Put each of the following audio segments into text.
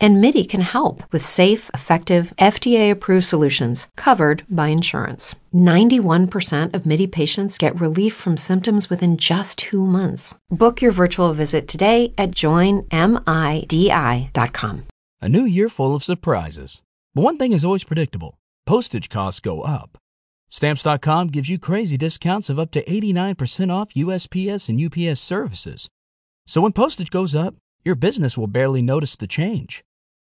And MIDI can help with safe, effective, FDA approved solutions covered by insurance. 91% of MIDI patients get relief from symptoms within just two months. Book your virtual visit today at joinmidi.com. A new year full of surprises. But one thing is always predictable postage costs go up. Stamps.com gives you crazy discounts of up to 89% off USPS and UPS services. So when postage goes up, your business will barely notice the change.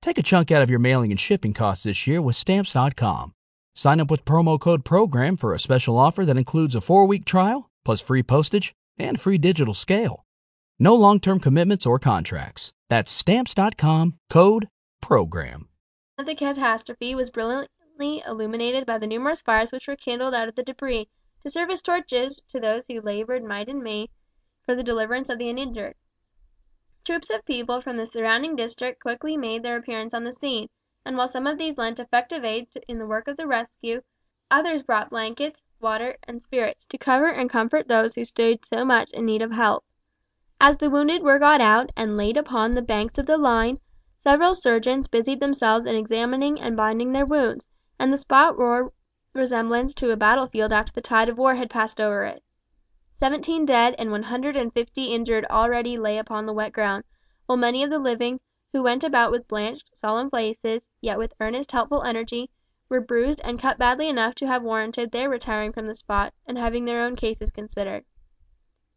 Take a chunk out of your mailing and shipping costs this year with Stamps.com. Sign up with promo code PROGRAM for a special offer that includes a four week trial, plus free postage and free digital scale. No long term commitments or contracts. That's Stamps.com code PROGRAM. The catastrophe was brilliantly illuminated by the numerous fires which were kindled out of the debris, to serve as torches to those who laboured might and main for the deliverance of the uninjured. Troops of people from the surrounding district quickly made their appearance on the scene, and while some of these lent effective aid in the work of the rescue, others brought blankets, water, and spirits to cover and comfort those who stood so much in need of help. As the wounded were got out and laid upon the banks of the line, several surgeons busied themselves in examining and binding their wounds, and the spot bore resemblance to a battlefield after the tide of war had passed over it. Seventeen dead and one hundred and fifty injured already lay upon the wet ground, while many of the living, who went about with blanched, solemn faces, yet with earnest, helpful energy, were bruised and cut badly enough to have warranted their retiring from the spot, and having their own cases considered.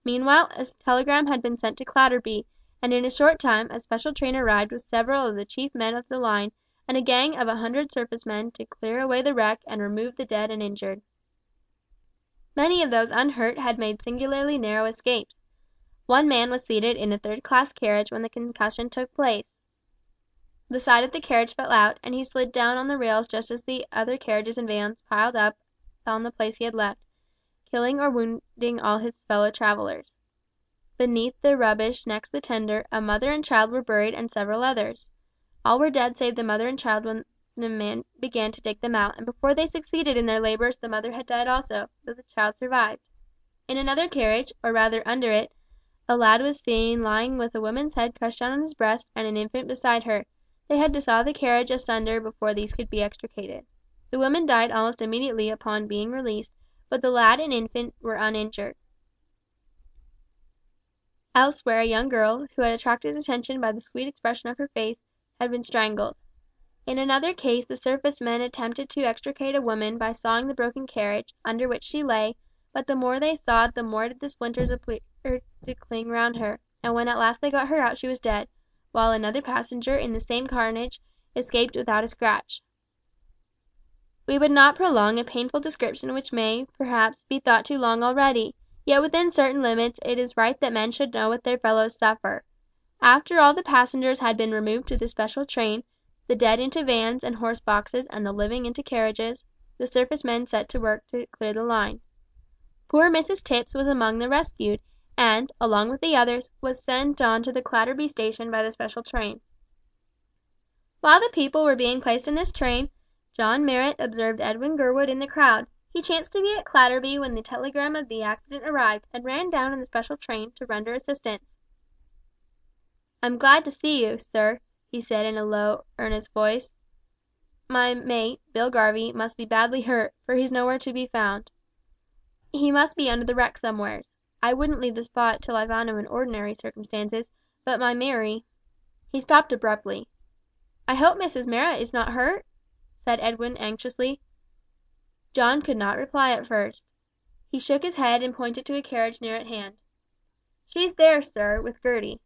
Meanwhile a telegram had been sent to Clatterby, and in a short time a special train arrived with several of the chief men of the line, and a gang of a hundred surface men to clear away the wreck and remove the dead and injured. Many of those unhurt had made singularly narrow escapes. One man was seated in a third class carriage when the concussion took place. The side of the carriage fell out, and he slid down on the rails just as the other carriages and vans piled up on the place he had left, killing or wounding all his fellow travellers. Beneath the rubbish next the tender a mother and child were buried and several others. All were dead save the mother and child when the men began to dig them out, and before they succeeded in their labours the mother had died also, though the child survived. In another carriage, or rather under it, a lad was seen lying with a woman's head crushed down on his breast and an infant beside her. They had to saw the carriage asunder before these could be extricated. The woman died almost immediately upon being released, but the lad and infant were uninjured. Elsewhere a young girl, who had attracted attention by the sweet expression of her face, had been strangled. In another case the surface men attempted to extricate a woman by sawing the broken carriage, under which she lay, but the more they sawed the more did the splinters appear to cling round her, and when at last they got her out she was dead while another passenger in the same carnage escaped without a scratch. We would not prolong a painful description which may, perhaps, be thought too long already, yet within certain limits it is right that men should know what their fellows suffer. After all the passengers had been removed to the special train, the dead into vans and horse boxes and the living into carriages, the surface men set to work to clear the line. Poor Mrs Tipps was among the rescued, and, along with the others, was sent on to the Clatterby station by the special train. While the people were being placed in this train, John Marrot observed Edwin Gurwood in the crowd. He chanced to be at Clatterby when the telegram of the accident arrived, and ran down in the special train to render assistance. "I'm glad to see you, sir," he said in a low, earnest voice. "My mate, Bill Garvie, must be badly hurt, for he's nowhere to be found. He must be under the wreck somewheres. I wouldn't leave the spot till I found him in ordinary circumstances, but my Mary " He stopped abruptly. "I hope Mrs Marrot is not hurt?" said Edwin anxiously. John could not reply at first. He shook his head and pointed to a carriage near at hand. "She's there, sir, with Gertie."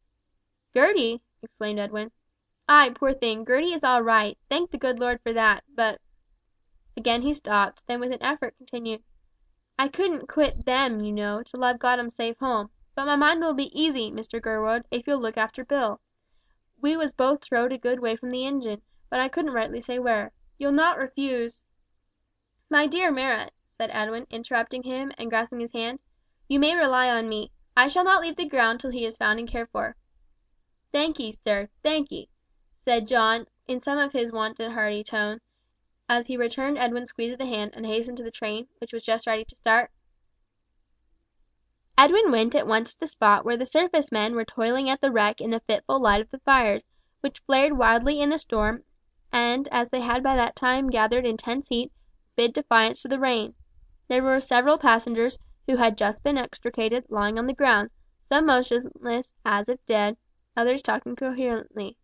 "Gertie!" exclaimed Edwin. Ay, poor thing, Gertie is all right, thank the good Lord for that, but " Again he stopped, then with an effort continued, "I couldn't quit them, you know, till I've got 'em safe home; but my mind will be easy, Mr Gurwood, if you'll look after Bill. We was both throwed a good way from the ingine, but I couldn't rightly say where. You'll not refuse " "My dear Marrot," said Edwin, interrupting him and grasping his hand, "you may rely on me. I shall not leave the ground till he is found and cared for." "Thankee, sir, thankee," said John, in some of his wonted hearty tone, as he returned Edwin's squeeze of the hand and hastened to the train, which was just ready to start. Edwin went at once to the spot where the surface men were toiling at the wreck in the fitful light of the fires, which flared wildly in the storm, and as they had by that time gathered intense heat, bid defiance to the rain. There were several passengers, who had just been extricated, lying on the ground, some motionless as if dead, others talking incoherently.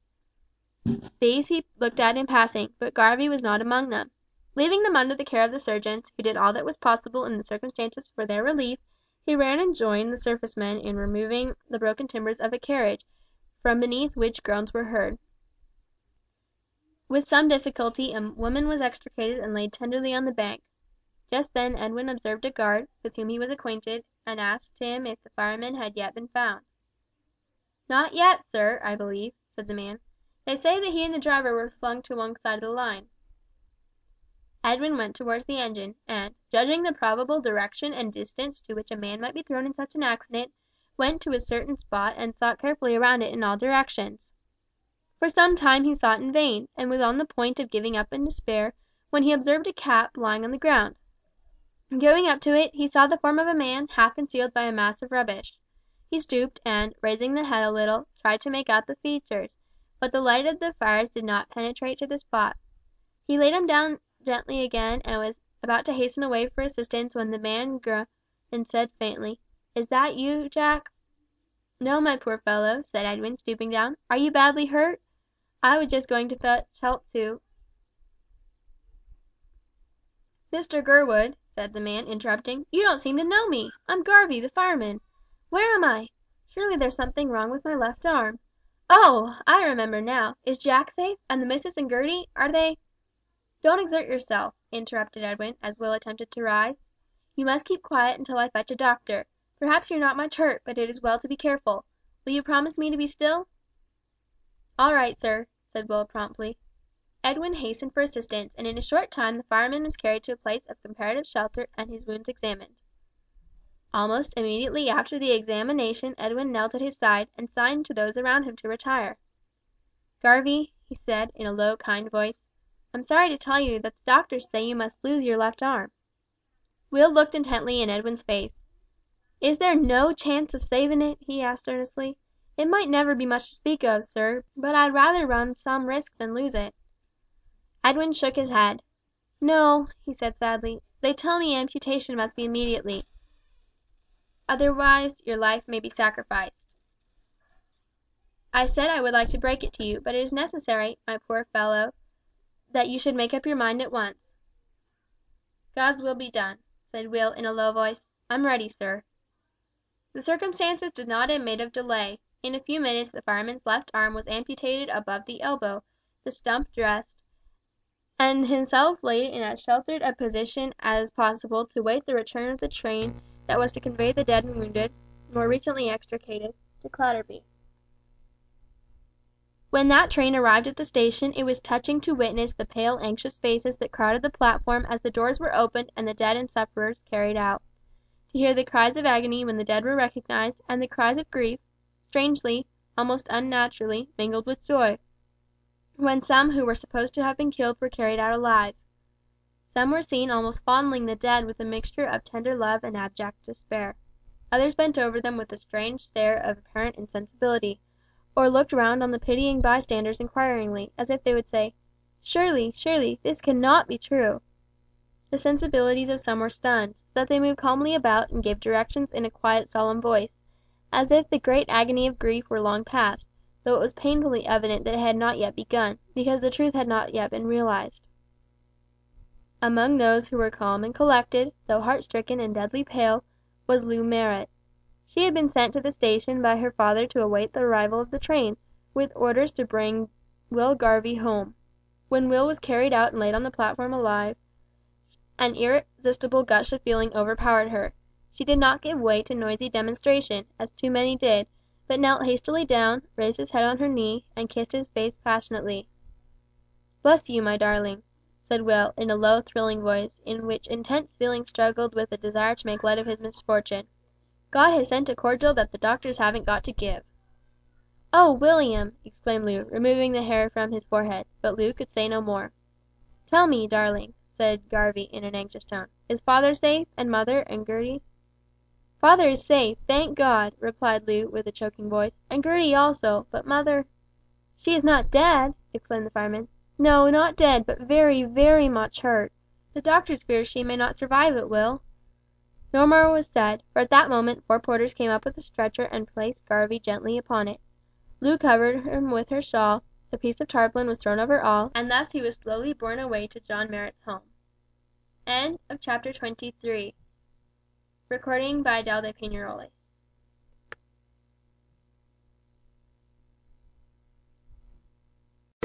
These he looked at in passing, but Garvie was not among them. Leaving them under the care of the surgeons, who did all that was possible in the circumstances for their relief, he ran and joined the surface men in removing the broken timbers of a carriage, from beneath which groans were heard. With some difficulty a woman was extricated and laid tenderly on the bank. Just then Edwin observed a guard, with whom he was acquainted, and asked him if the fireman had yet been found. "Not yet, sir, I believe," said the man. "They say that he and the driver were flung to one side of the line." Edwin went towards the engine, and, judging the probable direction and distance to which a man might be thrown in such an accident, went to a certain spot and sought carefully around it in all directions. For some time he sought in vain, and was on the point of giving up in despair, when he observed a cap lying on the ground. Going up to it, he saw the form of a man half concealed by a mass of rubbish. He stooped, and, raising the head a little, tried to make out the features, but the light of the fires did not penetrate to the spot. He laid him down gently again, and was about to hasten away for assistance when the man groaned and said faintly, "Is that you, Jack?" "No, my poor fellow," said Edwin, stooping down. "Are you badly hurt? I was just going to fetch help to "Mr Gurwood," said the man, interrupting, "you don't seem to know me. I'm Garvie, the fireman. Where am I? Surely there's something wrong with my left arm. Oh! I remember now. Is Jack safe, and the missus and Gertie, are they "Don't exert yourself," interrupted Edwin, as Will attempted to rise. "You must keep quiet until I fetch a doctor. Perhaps you're not much hurt, but it is well to be careful. Will you promise me to be still?" "All right, sir," said Will promptly. Edwin hastened for assistance, and in a short time the fireman was carried to a place of comparative shelter and his wounds examined. Almost immediately after the examination Edwin knelt at his side, and signed to those around him to retire. "Garvie," he said, in a low kind voice, "I'm sorry to tell you that the doctors say you must lose your left arm." Will looked intently in Edwin's face. "Is there no chance of saving it?" he asked earnestly. "It might never be much to speak of, sir, but I'd rather run some risk than lose it." Edwin shook his head. "No," he said sadly, "they tell me amputation must be immediately. Otherwise your life may be sacrificed. I said I would like to break it to you, but it is necessary, my poor fellow, that you should make up your mind at once." "God's will be done," said Will in a low voice. "I'm ready, sir." The circumstances did not admit of delay. In a few minutes the fireman's left arm was amputated above the elbow, the stump dressed, and himself laid in as sheltered a position as possible to wait the return of the train that was to convey the dead and wounded, more recently extricated, to Clatterby. When that train arrived at the station it was touching to witness the pale anxious faces that crowded the platform as the doors were opened and the dead and sufferers carried out; to hear the cries of agony when the dead were recognized, and the cries of grief, strangely, almost unnaturally, mingled with joy, when some who were supposed to have been killed were carried out alive. Some were seen almost fondling the dead with a mixture of tender love and abject despair. Others bent over them with a strange stare of apparent insensibility, or looked round on the pitying bystanders inquiringly, as if they would say, "Surely, surely, this cannot be true." The sensibilities of some were stunned, so that they moved calmly about and gave directions in a quiet solemn voice, as if the great agony of grief were long past, though it was painfully evident that it had not yet begun, because the truth had not yet been realised. Among those who were calm and collected, though heart stricken and deadly pale, was Loo Marrot. She had been sent to the station by her father to await the arrival of the train, with orders to bring Will Garvie home. When Will was carried out and laid on the platform alive, an irresistible gush of feeling overpowered her. She did not give way to noisy demonstration, as too many did, but knelt hastily down, raised his head on her knee, and kissed his face passionately. "Bless you, my darling," said Will, in a low thrilling voice, in which intense feeling struggled with a desire to make light of his misfortune. "God has sent a cordial that the doctors haven't got to give." "Oh, William!" exclaimed Loo, removing the hair from his forehead, but Loo could say no more. "Tell me, darling," said Garvie in an anxious tone, "is father safe, and mother, and Gertie?" "Father is safe, thank God!" replied Loo with a choking voice, "and Gertie also, but mother " "She is not dead?" exclaimed the fireman. "No, not dead, but very, very much hurt. The doctors fear she may not survive it, Will." No more was said, for at that moment four porters came up with a stretcher and placed Garvie gently upon it. Loo covered him with her shawl, a piece of tarpaulin was thrown over all, and thus he was slowly borne away to John Marrot's home. CHAPTER TWENTY FOUR. Recording by